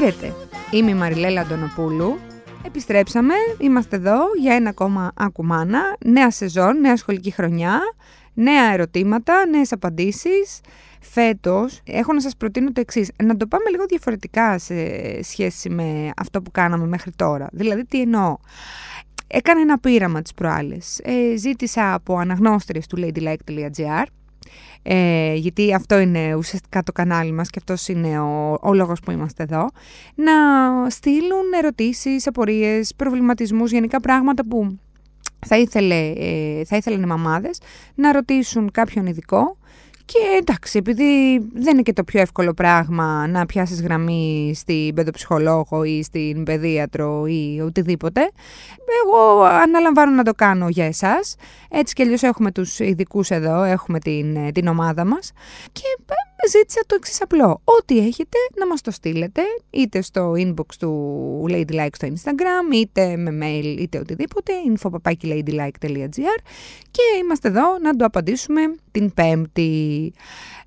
Χαίρετε, είμαι η Μαριλέλα Αντωνοπούλου. Επιστρέψαμε, είμαστε εδώ για ένα ακόμα ακουμάνα, νέα σεζόν, νέα σχολική χρονιά, νέα ερωτήματα, νέες απαντήσεις. Φέτος έχω να σας προτείνω το εξής, να το πάμε λίγο διαφορετικά σε σχέση με αυτό που κάναμε μέχρι τώρα. Δηλαδή τι εννοώ. Έκανα ένα πείραμα τις προάλλες. Ε, ζήτησα από αναγνώστριες του ladylike.gr ε, γιατί αυτό είναι ουσιαστικά το κανάλι μας και αυτός είναι ο, ο λόγος που είμαστε εδώ, να στείλουν ερωτήσεις, απορίες, προβληματισμούς, γενικά πράγματα που θα, ήθελε, ε, θα ήθελαν οι μαμάδες. Να ρωτήσουν κάποιον ειδικό και εντάξει, επειδή δεν είναι και το πιο εύκολο πράγμα να πιάσεις γραμμή στην παιδοψυχολόγο ή στην παιδίατρο ή οτιδήποτε, εγώ αναλαμβάνω να το κάνω για εσάς. Έτσι κι αλλιώς έχουμε τους ειδικούς εδώ, έχουμε την, την ομάδα μας και ε, ζήτησα το εξής απλό. Ό,τι έχετε να μας το στείλετε, είτε στο inbox του Ladylike στο Instagram, είτε με mail, είτε οτιδήποτε, info.ladylike.gr και είμαστε εδώ να το απαντήσουμε την Πέμπτη.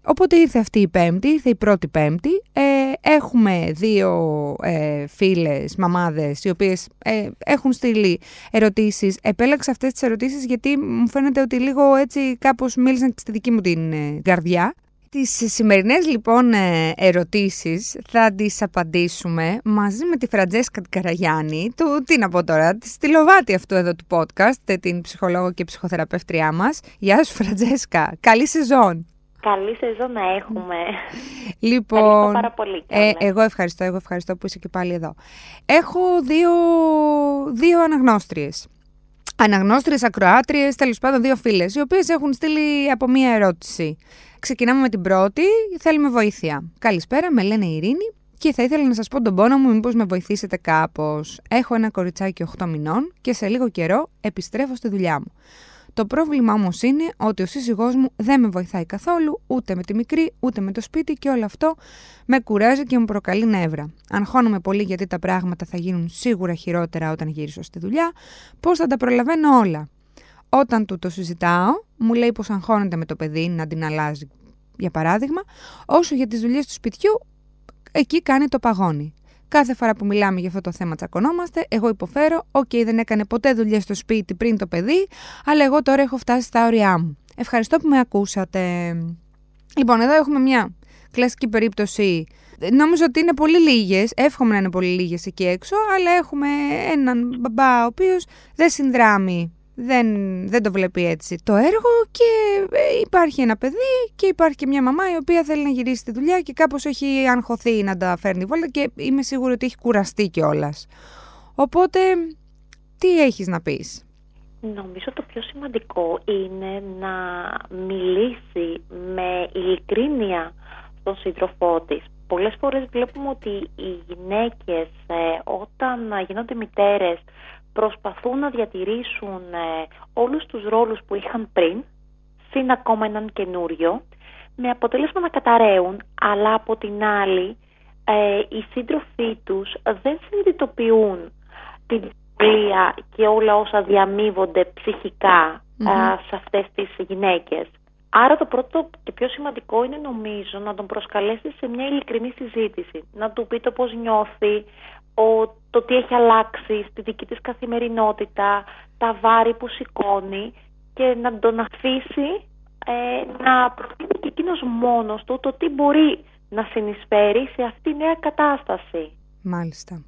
Οπότε ήρθε αυτή η Πέμπτη, ήρθε η πρώτη Πέμπτη. Ε, έχουμε δύο ε, φίλες, μαμάδες, οι οποίες ε, έχουν στείλει ερωτήσεις. Επέλεξα αυτές τις ερωτήσεις γιατί μου φαίνεται ότι λίγο έτσι κάπως μίλησαν στη δική μου την ε, καρδιά. Τις σημερινές λοιπόν ε, ερωτήσεις θα τις απαντήσουμε μαζί με τη Φραντζέσκα Καραγιάννη, του, τι να πω τώρα, τη στυλοβάτη αυτού εδώ του podcast, την ψυχολόγο και ψυχοθεραπεύτριά μας. Γεια σου Φραντζέσκα, καλή σεζόν. Καλή σεζόν να έχουμε. Λοιπόν, ευχαριστώ πάρα πολύ. Ε, εγώ ευχαριστώ, εγώ ευχαριστώ που είσαι και πάλι εδώ. Έχω δύο, δύο αναγνώστριες. Αναγνώστριες, ακροάτριες, τέλος πάντων δύο φίλες, οι οποίες έχουν στείλει από μία ερώτηση. Ξεκινάμε με την πρώτη. Θέλουμε βοήθεια. Καλησπέρα, με λένε Ειρήνη και θα ήθελα να σας πω τον πόνο μου μήπως με βοηθήσετε κάπως. Έχω ένα κοριτσάκι 8 μηνών και σε λίγο καιρό επιστρέφω στη δουλειά μου. Το πρόβλημα όμως είναι ότι ο σύζυγός μου δεν με βοηθάει καθόλου, ούτε με τη μικρή, ούτε με το σπίτι και όλο αυτό με κουράζει και μου προκαλεί νεύρα. Αγχώνομαι πολύ γιατί τα πράγματα θα γίνουν σίγουρα χειρότερα όταν γυρίσω στη δουλειά, πώς θα τα προλαβαίνω όλα; Όταν του το συζητάω, μου λέει πως αγχώνεται με το παιδί να την αλλάζει, για παράδειγμα, όσο για τις δουλειές του σπιτιού, εκεί κάνει το παγόνι. Κάθε φορά που μιλάμε για αυτό το θέμα τσακωνόμαστε, εγώ υποφέρω, okay, δεν έκανε ποτέ δουλειές στο σπίτι πριν το παιδί, αλλά εγώ τώρα έχω φτάσει στα όρια μου. Ευχαριστώ που με ακούσατε. Λοιπόν, εδώ έχουμε μια κλασική περίπτωση. Νόμιζα ότι είναι πολύ λίγες, εύχομαι να είναι πολύ λίγες εκεί έξω, αλλά έχουμε έναν μπαμπά ο οποίος δεν συνδράμει δεν, δεν το βλέπει έτσι το έργο και ε, υπάρχει ένα παιδί και υπάρχει και μια μαμά η οποία θέλει να γυρίσει τη δουλειά και κάπως έχει αγχωθεί να τα φέρνει βόλτα και είμαι σίγουρη ότι έχει κουραστεί κιόλας. Οπότε, τι έχεις να πεις; Νομίζω το πιο σημαντικό είναι να μιλήσει με ειλικρίνεια στον σύντροφό της. Πολλές φορές βλέπουμε ότι οι γυναίκες ε, όταν γίνονται μητέρες προσπαθούν να διατηρήσουν ε, όλους τους ρόλους που είχαν πριν, συν ακόμα έναν καινούριο, με αποτέλεσμα να καταραίουν, αλλά από την άλλη ε, οι σύντροφοί τους δεν συνειδητοποιούν την πλοία και όλα όσα διαμείβονται σε αυτές τις γυναίκες. Άρα το πρώτο και πιο σημαντικό είναι νομίζω να τον προσκαλέσει σε μια ειλικρινή συζήτηση. Να του πει το πώς νιώθει, ο, το τι έχει αλλάξει στη δική της καθημερινότητα, τα βάρη που σηκώνει και να τον αφήσει ε, να προτείνει και εκείνος μόνος του το τι μπορεί να συνεισφέρει σε αυτή τη νέα κατάσταση. Μάλιστα.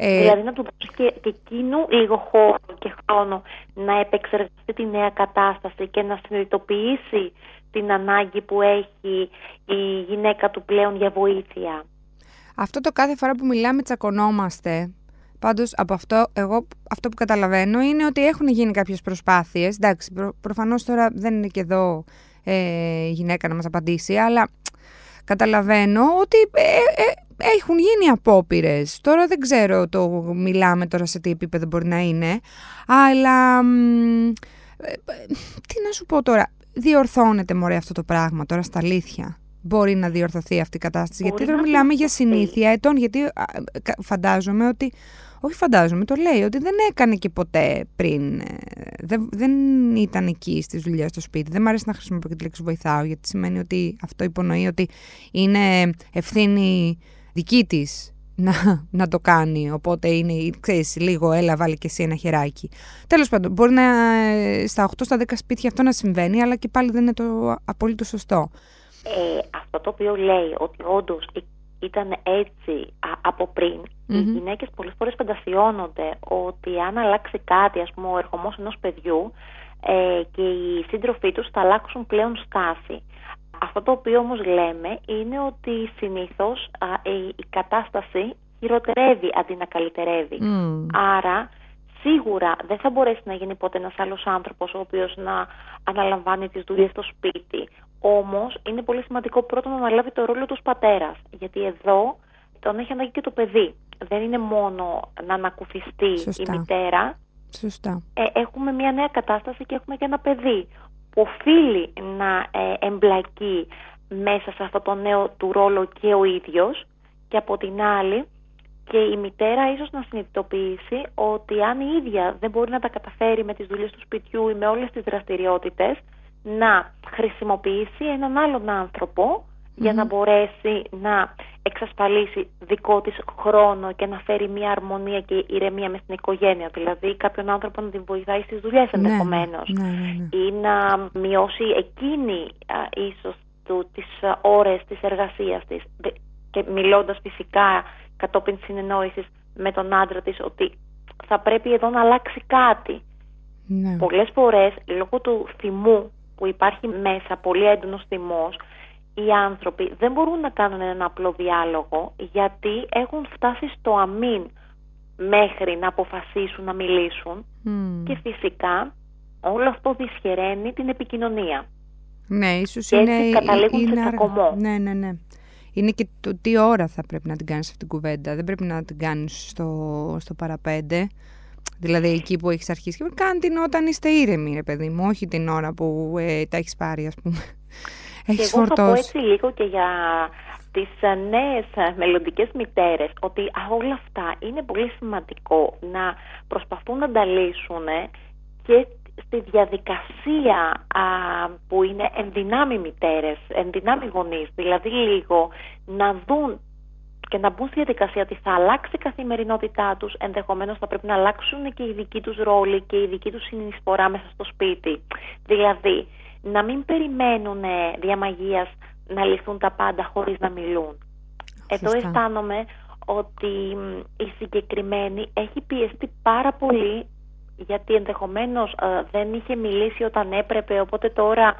Ε... Δηλαδή να του δώσεις και, και εκείνου λίγο χώρο και χρόνο να επεξεργαστεί τη νέα κατάσταση και να συνειδητοποιήσει την ανάγκη που έχει η γυναίκα του πλέον για βοήθεια. Αυτό το κάθε φορά που μιλάμε τσακωνόμαστε. Πάντως, από αυτό, εγώ αυτό που καταλαβαίνω είναι ότι έχουν γίνει κάποιες προσπάθειες. Εντάξει, προ, προφανώς τώρα δεν είναι και εδώ ε, η γυναίκα να μας απαντήσει, αλλά καταλαβαίνω ότι ε, ε, έχουν γίνει απόπειρες. Τώρα δεν ξέρω το μιλάμε τώρα σε τι επίπεδο μπορεί να είναι, αλλά ε, τι να σου πω τώρα, διορθώνεται μωρέ αυτό το πράγμα τώρα στα αλήθεια μπορεί να διορθωθεί αυτή η κατάσταση. γιατί τώρα μιλάμε για συνήθεια ετών, γιατί φαντάζομαι ότι, όχι φαντάζομαι, το λέει, ότι δεν έκανε και ποτέ πριν, ε, δεν, δεν ήταν εκεί στις δουλειές στο σπίτι. Δεν μου αρέσει να χρησιμοποιώ και τη λέξη βοηθάω, γιατί σημαίνει ότι αυτό υπονοεί ότι είναι ευθύνη δική της να, να το κάνει. Οπότε είναι, ξέρεις, λίγο έλα βάλει και εσύ ένα χεράκι. Τέλος πάντων, μπορεί να, στα 8 στα 10 σπίτια αυτό να συμβαίνει, αλλά και πάλι δεν είναι το απόλυτο σωστό. Ε, αυτό το οποίο λέει ότι όντως ήταν έτσι από πριν, οι γυναίκες πολλές φορές φαντασιώνονται ότι αν αλλάξει κάτι, ας πούμε, ο ερχομός ενός παιδιού ε, και οι σύντροφοί τους θα αλλάξουν πλέον στάση. Αυτό το οποίο όμως λέμε είναι ότι συνήθως η, κατάσταση χειροτερεύει αντί να καλυτερεύει. Άρα σίγουρα δεν θα μπορέσει να γίνει ποτέ ένας άλλος άνθρωπος ο οποίος να αναλαμβάνει τις δουλειές στο σπίτι. Όμως είναι πολύ σημαντικό πρώτον να αναλάβει το ρόλο τους πατέρας. Γιατί εδώ τον έχει ανάγκη και το παιδί. Δεν είναι μόνο να ανακουφιστεί η μητέρα. Σωστά. Ε, έχουμε μια νέα κατάσταση και έχουμε και ένα παιδί που οφείλει να ε, εμπλακεί μέσα σε αυτό το νέο του ρόλο και ο ίδιος και από την άλλη και η μητέρα ίσως να συνειδητοποιήσει ότι αν η ίδια δεν μπορεί να τα καταφέρει με τις δουλειές του σπιτιού ή με όλες τις δραστηριότητες να χρησιμοποιήσει έναν άλλον για να μπορέσει να εξασφαλίσει δικό της χρόνο και να φέρει μια αρμονία και ηρεμία μες στην οικογένεια. Δηλαδή κάποιον άνθρωπο να την βοηθάει στις δουλειές ναι, ενδεχομένως ναι, ναι, ή να μειώσει εκείνη α, ίσως του, τις ώρες της εργασίας της και μιλώντας φυσικά κατόπιν συνεννόησης με τον άντρα της ότι θα πρέπει εδώ να αλλάξει κάτι. Ναι. Πολλές φορές λόγω του θυμού που υπάρχει μέσα, πολύ έντονος θυμός, οι άνθρωποι δεν μπορούν να κάνουν έναν απλό διάλογο γιατί έχουν φτάσει στο αμήν μέχρι να αποφασίσουν να μιλήσουν και φυσικά όλο αυτό δυσχεραίνει την επικοινωνία. Ναι, ίσως και είναι... Έτσι καταλήγουν είναι σε κακομό. Ναι, ναι, ναι. Είναι και το τι ώρα θα πρέπει να την κάνεις αυτή την κουβέντα. Δεν πρέπει να την κάνεις στο, στο παραπέντε. Δηλαδή εκεί που έχεις αρχίσει. Κάνε την όταν είστε ήρεμοι, ρε παιδί μου, όχι την ώρα που ε, τα έχεις πάρει, ας πούμε. Έχεις εγώ φορτώσει. θα πω έτσι λίγο και για τις ε, νέες ε, μελλοντικές μητέρες ότι όλα αυτά είναι πολύ σημαντικό να προσπαθούν να τα λύσουν και στη διαδικασία α, που είναι ενδυνάμει μητέρες, ενδυνάμει γονείς, δηλαδή λίγο να δουν και να μπουν στη διαδικασία ότι θα αλλάξει η καθημερινότητά τους, ενδεχομένως θα πρέπει να αλλάξουν και οι δικοί τους ρόλοι και η δική τους συνεισφορά μέσα στο σπίτι. Δηλαδή, να μην περιμένουν διαμαγείας να λυθούν τα πάντα χωρίς να μιλούν. Εδώ αισθάνομαι ότι η συγκεκριμένη έχει πιεστεί πάρα πολύ γιατί ενδεχομένως ε, δεν είχε μιλήσει όταν έπρεπε οπότε τώρα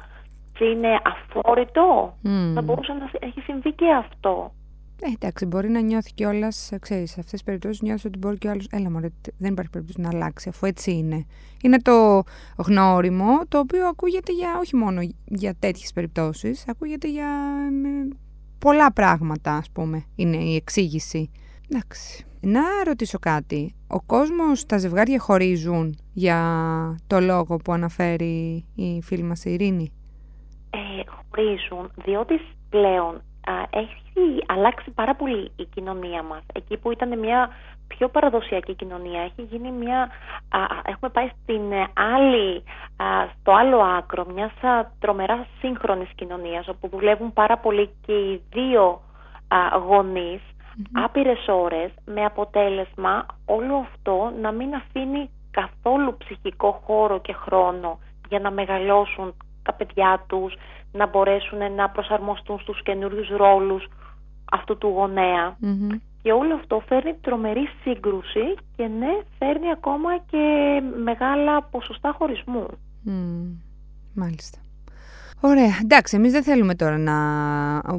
είναι αφόρητο. Θα μπορούσε να έχει συμβεί και αυτό. Ε, εντάξει, μπορεί να νιώθει κιόλας, ξέρεις, σε αυτές τις περιπτώσεις νιώθεις ότι μπορεί και ο άλλος. Έλα, μωρέ, δεν υπάρχει περίπτωση να αλλάξει, αφού έτσι είναι. Είναι το γνώριμο, το οποίο ακούγεται για όχι μόνο για τέτοιες περιπτώσεις, ακούγεται για πολλά πράγματα, ας πούμε, είναι η εξήγηση. Εντάξει. Να ρωτήσω κάτι. Ο κόσμος, τα ζευγάρια χωρίζουν για το λόγο που αναφέρει η φίλη μας η Ειρήνη; Ε, χωρίζουν, διότι πλέον έχει αλλάξει πάρα πολύ η κοινωνία μας. Εκεί που ήταν μια πιο παραδοσιακή κοινωνία, έχει γίνει μια, έχουμε πάει στην ε, άλλη, στο άλλο άκρο μιας τρομερά σύγχρονης κοινωνίας, όπου δουλεύουν πάρα πολύ και οι δύο γονείς, mm-hmm. άπειρες ώρες, με αποτέλεσμα όλο αυτό να μην αφήνει καθόλου ψυχικό χώρο και χρόνο για να μεγαλώσουν τα παιδιά τους, να μπορέσουν να προσαρμοστούν στους καινούριους ρόλους αυτού του γονεα Και όλο αυτό φέρνει τρομερή σύγκρουση και ναι, φέρνει ακόμα και μεγάλα ποσοστά χωρισμού. Μάλιστα. Ωραία. Εντάξει, εμείς δεν θέλουμε τώρα να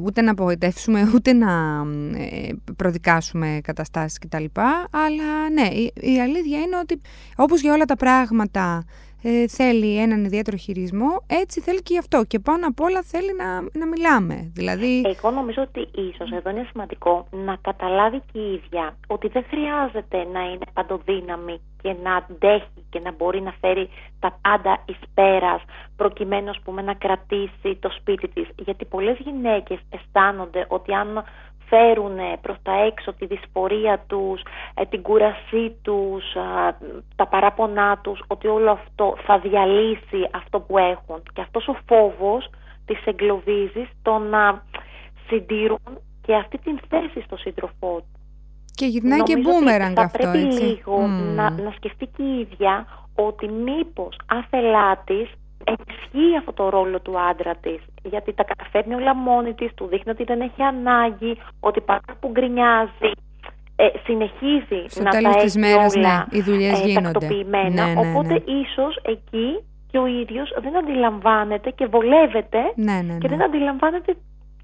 ούτε να απογοητεύσουμε, ούτε να ε, προδικάσουμε καταστάσεις κτλ. Αλλά ναι, η, η αλήθεια είναι ότι όπως για όλα τα πράγματα ε, θέλει έναν ιδιαίτερο χειρισμό, έτσι θέλει και γι' αυτό. Και πάνω απ' όλα θέλει να, να μιλάμε. Δηλαδή... Εγώ νομίζω ότι ίσως εδώ είναι σημαντικό να καταλάβει και η ίδια ότι δεν χρειάζεται να είναι παντοδύναμη και να αντέχει και να μπορεί να φέρει τα πάντα εις πέρας προκειμένου πούμε, να κρατήσει το σπίτι της. Γιατί πολλές γυναίκες αισθάνονται ότι αν φέρουν προς τα έξω τη δυσπορία τους, ε, την κούρασή τους, τα παράπονά τους, ότι όλο αυτό θα διαλύσει αυτό που έχουν. Και αυτός ο φόβος τις εγκλωβίζεις στο να συντηρούν και αυτή την θέση στο σύντροφό του. Και γυρνάει και μπούμεραγκ αυτό, θα πρέπει έτσι. λίγο να, να σκεφτεί και η ίδια ότι μήπως άθελά της ενισχύει αυτό το ρόλο του άντρα της γιατί τα καταφέρνει όλα μόνη της, του δείχνει ότι δεν έχει ανάγκη, ότι παρά που γκρινιάζει ε, συνεχίζει Στο να τέλος τα της έχει μέρας, όλα ναι, οι δουλειές ε, γίνονται. τακτοποιημένα. Ναι, ναι, ναι. Οπότε ίσως εκεί και ο ίδιος δεν αντιλαμβάνεται και βολεύεται Ναι, ναι, και ναι. δεν αντιλαμβάνεται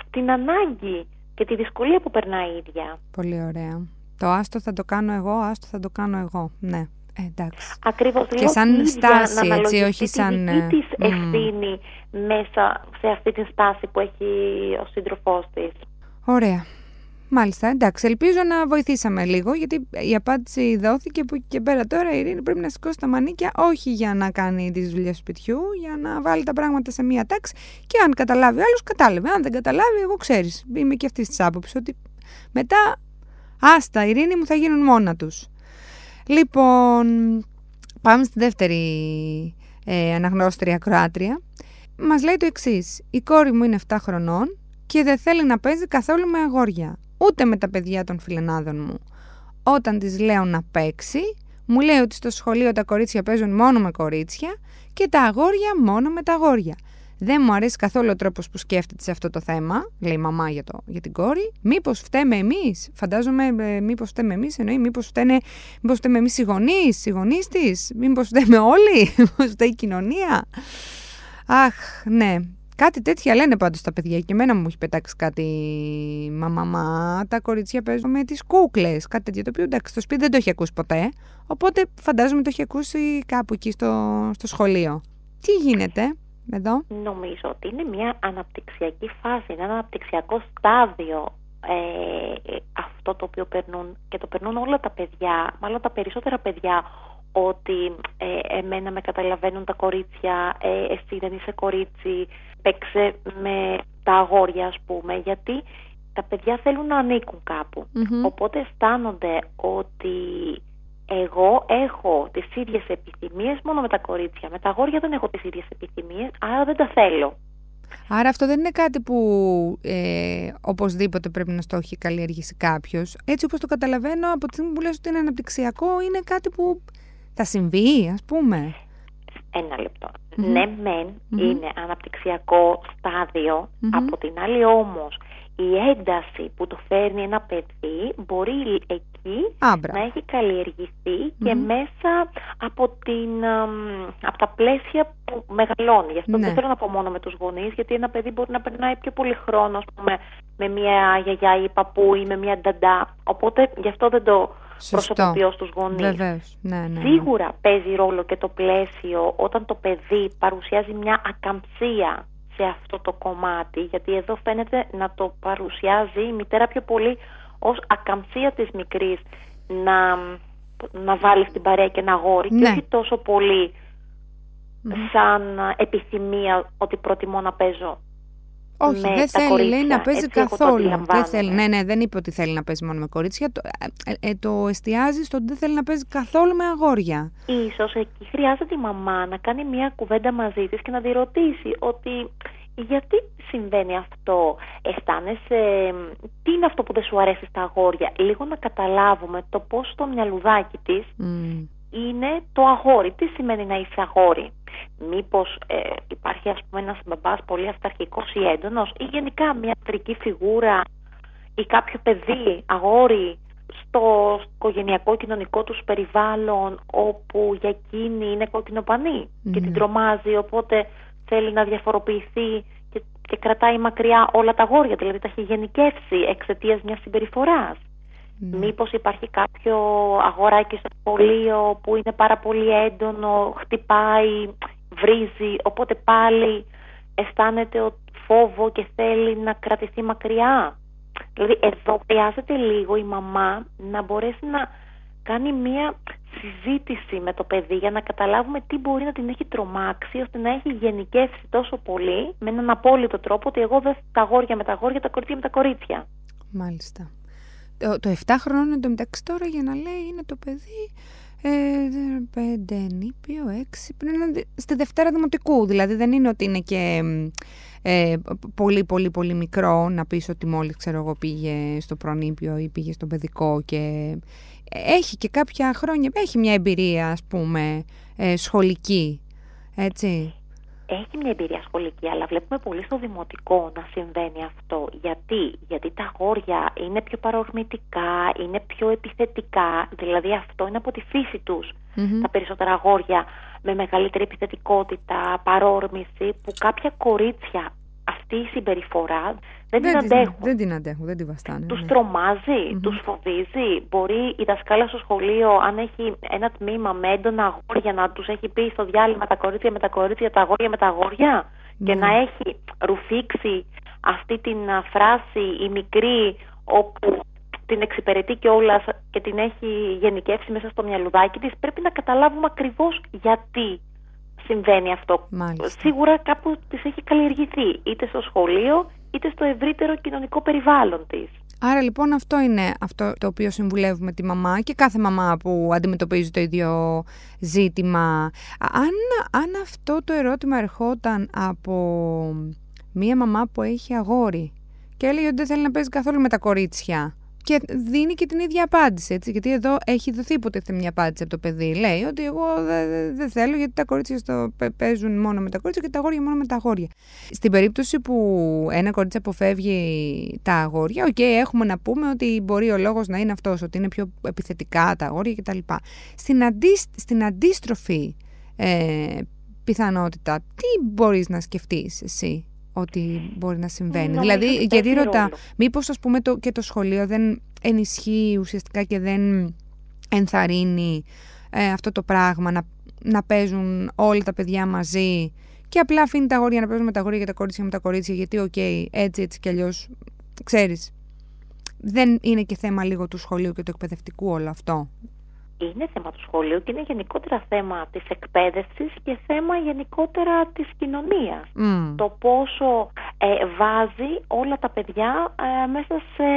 την ανάγκη και τη δυσκολία που περνάει η ίδια. Πολύ ωραία. Το άστο θα το κάνω εγώ, άστο θα το κάνω εγώ. Ναι, ε, εντάξει. Ακριβώς Και λίγο σαν η ίδια στάση, να έτσι, αναλογιστεί όχι τη σαν, δική ε, της μμ. ευθύνη μέσα σε αυτή τη στάση που έχει ο σύντροφός της. Ωραία. Μάλιστα, εντάξει. Ελπίζω να βοηθήσαμε λίγο, γιατί η απάντηση δόθηκε που και πέρα τώρα η Ειρήνη πρέπει να σηκώσει τα μανίκια, όχι για να κάνει τις δουλειές του σπιτιού, για να βάλει τα πράγματα σε μία τάξη. Και αν καταλάβει ο άλλος, κατάλαβε. Αν δεν καταλάβει, εγώ ξέρεις. Είμαι και αυτής της άποψης ότι μετά, άστα, Ειρήνη μου θα γίνουν μόνα τους. Λοιπόν, πάμε στη δεύτερη ε, αναγνώστρια Κροάτρια. Μας λέει το εξής. Η κόρη μου είναι 7 χρονών και δεν θέλει να παίζει καθόλου με αγόρια. Ούτε με τα παιδιά των φιλενάδων μου. Όταν της λέω να παίξει, μου λέει ότι στο σχολείο τα κορίτσια παίζουν μόνο με κορίτσια και τα αγόρια μόνο με τα αγόρια. Δεν μου αρέσει καθόλου ο τρόπος που σκέφτεται σε αυτό το θέμα, λέει η μαμά για, το, για την κόρη. Μήπως φταίμε εμείς, φαντάζομαι, ε, μήπως φταίμε εμείς, εννοεί, μήπως φταίμε, μήπως φταίμε εμείς οι γονείς, οι γονείς της, μήπως φταίμε όλοι, μήπως φταίει η κοινωνία; Αχ, ναι. Κάτι τέτοια λένε πάντως τα παιδιά και εμένα μου έχει πετάξει κάτι μαμά, μα τα κορίτσια παίζουν με τις κούκλες, κάτι τέτοιο το οποίο εντάξει στο σπίτι δεν το έχει ακούσει ποτέ, οπότε φαντάζομαι το έχει ακούσει κάπου εκεί στο, στο σχολείο. Τι γίνεται; Εδώ; Νομίζω ότι είναι μια αναπτυξιακή φάση, είναι ένα αναπτυξιακό στάδιο ε, αυτό το οποίο περνούν και το περνούν όλα τα παιδιά, μάλλον τα περισσότερα παιδιά ότι ε, εμένα με καταλαβαίνουν τα κορίτσια, ε, εσύ δεν είσαι κορίτσι, παίξε με τα αγόρια ας πούμε, γιατί τα παιδιά θέλουν να ανήκουν κάπου. Μμμ. Οπότε αισθάνονται ότι εγώ έχω τις ίδιες επιθυμίες μόνο με τα κορίτσια. Με τα αγόρια δεν έχω τις ίδιες επιθυμίες, άρα δεν τα θέλω. Άρα αυτό δεν είναι κάτι που ε, οπωσδήποτε πρέπει να το έχει καλλιεργήσει κάποιος. Έτσι όπως το καταλαβαίνω από τη στιγμή που λες ότι είναι αναπτυξιακό, είναι κάτι που θα συμβεί, ας πούμε. Ένα λεπτό. Μμμ. Ναι, μεν Μμμ. είναι αναπτυξιακό στάδιο, Μμμ. από την άλλη όμως η ένταση που το φέρνει ένα παιδί μπορεί εκεί Άμπρα. να έχει καλλιεργηθεί και Μμμ. μέσα από, την, αμ, από τα πλαίσια που μεγαλώνει. Γι' αυτό Ναι. δεν θέλω να πω μόνο με τους γονείς, γιατί ένα παιδί μπορεί να περνάει πιο πολύ χρόνο ας πούμε, με μια γιαγιά ή παππού ή με μια νταντά. Οπότε γι' αυτό δεν το Σωστό. προσωποποιώ στους γονείς. Βεβαίως. Ναι, ναι, ναι. Σίγουρα παίζει ρόλο και το πλαίσιο όταν το παιδί παρουσιάζει μια ακαμψία σε αυτό το κομμάτι, γιατί εδώ φαίνεται να το παρουσιάζει η μητέρα πιο πολύ ως ακαμψία της μικρής να, να βάλει στην παρέα και ένα αγόρι Ναι. και όχι τόσο πολύ Μμμ. σαν α, επιθυμία ότι προτιμώ να παίζω Όχι, με δεν τα θέλει, λέει, κορίτσια. να παίζει Έτσι εγώ το καθόλου. Δεν αντιλαμβάνομαι. θέλει. Ναι, ναι, δεν είπε ότι θέλει να παίζει μόνο με κορίτσια. Το, ε, ε, το εστιάζει στο ότι δεν θέλει να παίζει καθόλου με αγόρια. Ίσως εκεί χρειάζεται η μαμά να κάνει μια κουβέντα μαζί της και να τη ρωτήσει ότι γιατί συμβαίνει αυτό, αισθάνεσαι, τι είναι αυτό που δεν σου αρέσει στα αγόρια; Λίγο να καταλάβουμε το πώς το μυαλουδάκι της Μμ. είναι το αγόρι. Τι σημαίνει να είσαι αγόρι; Μήπως ε, υπάρχει ας πούμε ένας μπαμπάς πολύ αυταρχικός ή έντονος ή γενικά μια τρική φιγούρα ή κάποιο παιδί, αγόρι στο οικογενειακό κοινωνικό τους περιβάλλον όπου για εκείνη είναι κοκκινοπανή και Ναι. την τρομάζει οπότε θέλει να διαφοροποιηθεί και, και κρατάει μακριά όλα τα αγόρια, δηλαδή τα έχει γενικεύσει εξαιτίας μιας συμπεριφοράς. Ναι. Μήπως υπάρχει κάποιο αγοράκι στο σχολείο που είναι πάρα πολύ έντονο, χτυπάει, βρίζει, οπότε πάλι αισθάνεται ο φόβο και θέλει να κρατηθεί μακριά. Δηλαδή εδώ χρειάζεται λίγο η μαμά να μπορέσει να κάνει μία συζήτηση με το παιδί για να καταλάβουμε τι μπορεί να την έχει τρομάξει ώστε να έχει γενικεύσει τόσο πολύ με έναν απόλυτο τρόπο ότι εγώ δεν τα αγόρια με τα αγόρια, τα κορίτσια με τα κορίτσια. Μάλιστα. Το, το 7 χρόνων εντωμεταξύ τώρα για να λέει είναι το παιδί Ε, πέντε νήπιο, έξι, πριν στη Δευτέρα Δημοτικού. Δηλαδή δεν είναι ότι είναι και ε, πολύ πολύ πολύ μικρό να πεις ότι μόλις ξέρω εγώ πήγε στο προνήπιο ή πήγε στο παιδικό και έχει και κάποια χρόνια, έχει μια εμπειρία ας πούμε ε, σχολική, έτσι έχει μια εμπειρία σχολική, αλλά βλέπουμε πολύ στο δημοτικό να συμβαίνει αυτό. Γιατί, Γιατί τα αγόρια είναι πιο παρορμητικά, είναι πιο επιθετικά, δηλαδή αυτό είναι από τη φύση τους. Τα περισσότερα αγόρια με μεγαλύτερη επιθετικότητα, παρόρμηση, που κάποια κορίτσια αυτή η συμπεριφορά δεν, την αντέχουν. Δεν την αντέχουν, δεν την βαστάνε. Τους ναι. τρομάζει, mm-hmm. τους φοβίζει. Μπορεί η δασκάλα στο σχολείο, αν έχει ένα τμήμα με έντονα αγόρια, να τους έχει πει στο διάλειμμα τα κορίτσια με τα κορίτσια, τα αγόρια με τα αγόρια. Και ναι. να έχει ρουφήξει αυτή την φράση η μικρή, όπου την εξυπηρετεί και όλα και την έχει γενικεύσει μέσα στο μυαλουδάκι της, πρέπει να καταλάβουμε ακριβώς γιατί συμβαίνει αυτό. Σίγουρα κάπου της έχει καλλιεργηθεί, είτε στο σχολείο, είτε στο ευρύτερο κοινωνικό περιβάλλον της. Άρα λοιπόν αυτό είναι αυτό το οποίο συμβουλεύουμε τη μαμά και κάθε μαμά που αντιμετωπίζει το ίδιο ζήτημα. Αν, αν αυτό το ερώτημα ερχόταν από μία μαμά που έχει αγόρι και έλεγε ότι δεν θέλει να παίζει καθόλου με τα κορίτσια και δίνει και την ίδια απάντηση, έτσι, γιατί εδώ έχει δοθεί υποτίθεται μια απάντηση από το παιδί. Λέει ότι εγώ δεν θέλω γιατί τα κορίτσια στο, παίζουν μόνο με τα κορίτσια και τα αγόρια μόνο με τα αγόρια. Στην περίπτωση που ένα κορίτσι αποφεύγει τα αγόρια, okay, έχουμε να πούμε ότι μπορεί ο λόγος να είναι αυτός, ότι είναι πιο επιθετικά τα αγόρια κτλ. Στην, αντί, στην αντίστροφη ε, πιθανότητα, τι μπορείς να σκεφτείς εσύ; Ότι μπορεί να συμβαίνει. δηλαδή, γιατί ρωτά, μήπως ας πούμε το, και το σχολείο δεν ενισχύει ουσιαστικά και δεν ενθαρρύνει ε, αυτό το πράγμα να, να παίζουν όλα τα παιδιά μαζί και απλά αφήνει τα αγόρια να παίζουν με τα αγόρια και τα κορίτσια με τα κορίτσια γιατί οκ, έτσι έτσι κι αλλιώς, ξέρεις, δεν είναι και θέμα λίγο του σχολείου και του εκπαιδευτικού όλο αυτό είναι θέμα του σχολείου και είναι γενικότερα θέμα της εκπαίδευσης και θέμα γενικότερα της κοινωνίας. Το πόσο ε, βάζει όλα τα παιδιά ε, μέσα σε,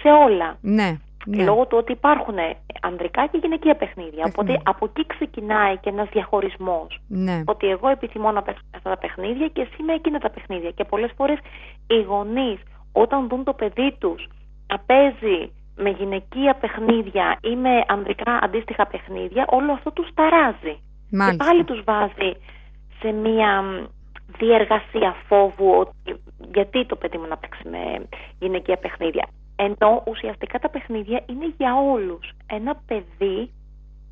σε όλα. Ναι. Ναι. Λόγω του ότι υπάρχουν ανδρικά και γυναικεία παιχνίδια. Οπότε από εκεί ξεκινάει και ένας διαχωρισμός. Ναι. Ότι εγώ επιθυμώ να παίξω αυτά τα παιχνίδια και εσύ με εκείνα τα παιχνίδια. Και πολλές φορές οι γονείς, όταν δουν το παιδί τους να παίζει με γυναικεία παιχνίδια ή με ανδρικά αντίστοιχα παιχνίδια, όλο αυτό τους ταράζει. Και πάλι τους βάζει σε μια διεργασία φόβου ότι γιατί το παιδί μου να παίξει με γυναικεία παιχνίδια. Ενώ ουσιαστικά τα παιχνίδια είναι για όλους. Ένα παιδί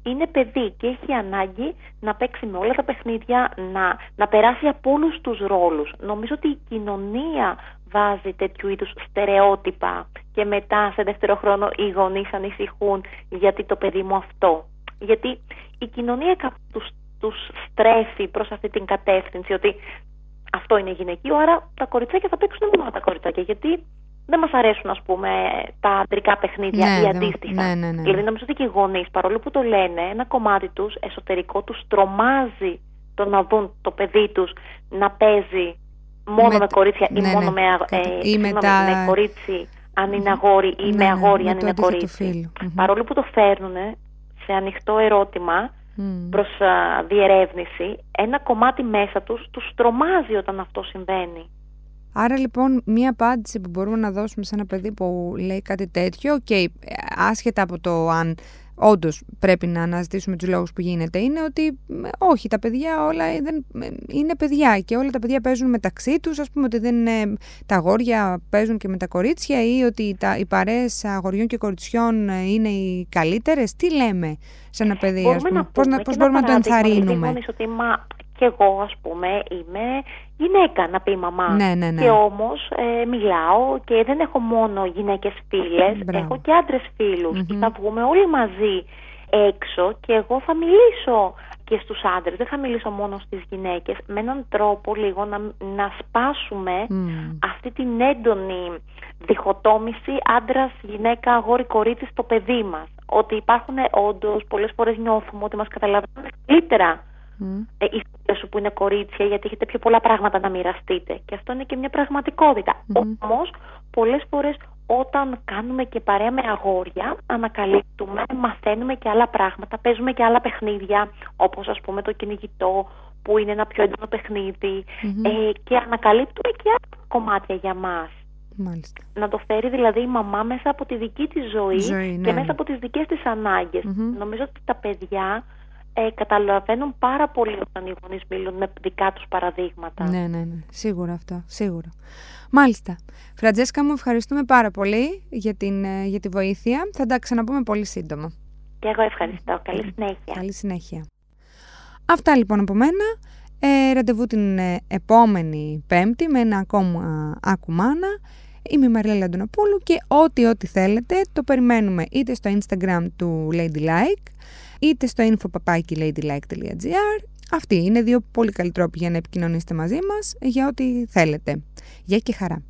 είναι παιδί και έχει ανάγκη να παίξει με όλα τα παιχνίδια, να, να περάσει από όλους τους ρόλους. Νομίζω ότι η κοινωνία βάζει τέτοιου είδους στερεότυπα και μετά σε δεύτερο χρόνο οι γονείς ανησυχούν γιατί το παιδί μου αυτό. Γιατί η κοινωνία τους, τους στρέφει προς αυτή την κατεύθυνση ότι αυτό είναι γυναικείο, άρα τα κοριτσάκια θα παίξουν μόνο τα κοριτσάκια γιατί δεν μας αρέσουν ας πούμε τα αντρικά παιχνίδια ναι, ή αντίστοιχα. Ναι, ναι, ναι. Δηλαδή νομίζω ότι και οι γονείς παρόλο που το λένε ένα κομμάτι τους εσωτερικό τους τρομάζει το να δουν το παιδί τους να παίζει μόνο με, κορίτσια ή ναι, μόνο ναι, με, ε, ή με, με κορίτσι αν είναι αγόρι ή ναι, με αγόρι αν είναι κορίτσι. Παρόλο που το φέρνουν σε ανοιχτό ερώτημα mm. προς διερεύνηση, ένα κομμάτι μέσα τους τους τρομάζει όταν αυτό συμβαίνει. Άρα λοιπόν μία απάντηση που μπορούμε να δώσουμε σε ένα παιδί που λέει κάτι τέτοιο, και άσχετα από το αν όντως πρέπει να αναζητήσουμε τους λόγους που γίνεται, είναι ότι όχι, τα παιδιά όλα δεν, είναι παιδιά και όλα τα παιδιά παίζουν μεταξύ τους. Α πούμε ότι δεν είναι, τα αγόρια παίζουν και με τα κορίτσια ή ότι τα, οι παρέες αγοριών και κοριτσιών είναι οι καλύτερες. Τι λέμε σε ένα παιδί, ας πούμε, πώς μπορούμε να το ενθαρρύνουμε; Ότι μα, και εγώ ας πούμε είμαι γυναίκα να πει μαμά. Ναι, ναι, ναι. και όμως ε, μιλάω και δεν έχω μόνο γυναίκες φίλες έχω και άντρες και θα βγούμε όλοι μαζί έξω και εγώ θα μιλήσω και στους άντρες, δεν θα μιλήσω μόνο στις γυναίκες. Με έναν τρόπο λίγο να, να σπάσουμε αυτή την έντονη διχοτόμηση άντρας, γυναίκα, αγόρι, κορίτσι στο παιδί μας. Ότι υπάρχουν όντως πολλές φορές νιώθουμε ότι μας καταλαβαίνουν καλύτερα. Mm. ε, οι φίλε σου που είναι κορίτσια, γιατί έχετε πιο πολλά πράγματα να μοιραστείτε. Και αυτό είναι και μια πραγματικότητα. Mm. Όμως, πολλές φορές όταν κάνουμε και παρέα με αγόρια, ανακαλύπτουμε, μαθαίνουμε και άλλα πράγματα, παίζουμε και άλλα παιχνίδια, όπως ας πούμε το κυνηγητό, που είναι ένα πιο έντονο ε, και ανακαλύπτουμε και άλλα κομμάτια για μας. Μάλιστα. Να το φέρει δηλαδή η μαμά μέσα από τη δική της ζωή, ζωή και ναι. μέσα από τις δικές της αναγκες Νομίζω ότι τα παιδιά ε, καταλαβαίνουν πάρα πολύ όταν οι γονείς μιλούν με δικά τους παραδείγματα. Ναι, ναι, ναι. Σίγουρα αυτό. Σίγουρα. Μάλιστα. Φραντζέσκα μου, ευχαριστούμε πάρα πολύ για, την, ε, για τη βοήθεια. Θα τα ξαναπούμε πολύ σύντομα. Και εγώ ευχαριστώ. Καλή συνέχεια. Καλή συνέχεια. Αυτά λοιπόν από μένα. Ε, ραντεβού την ε, επόμενη Πέμπτη με ένα ακόμα Ακουμάνα. Είμαι η Μαριλέλα Αντωνοπούλου και ό,τι ό,τι θέλετε το περιμένουμε είτε στο Instagram του Ladylike είτε στο info.ladylike.gr Αυτοί είναι δύο πολύ καλοί τρόποι για να επικοινωνήσετε μαζί μας για ό,τι θέλετε. Γεια και χαρά!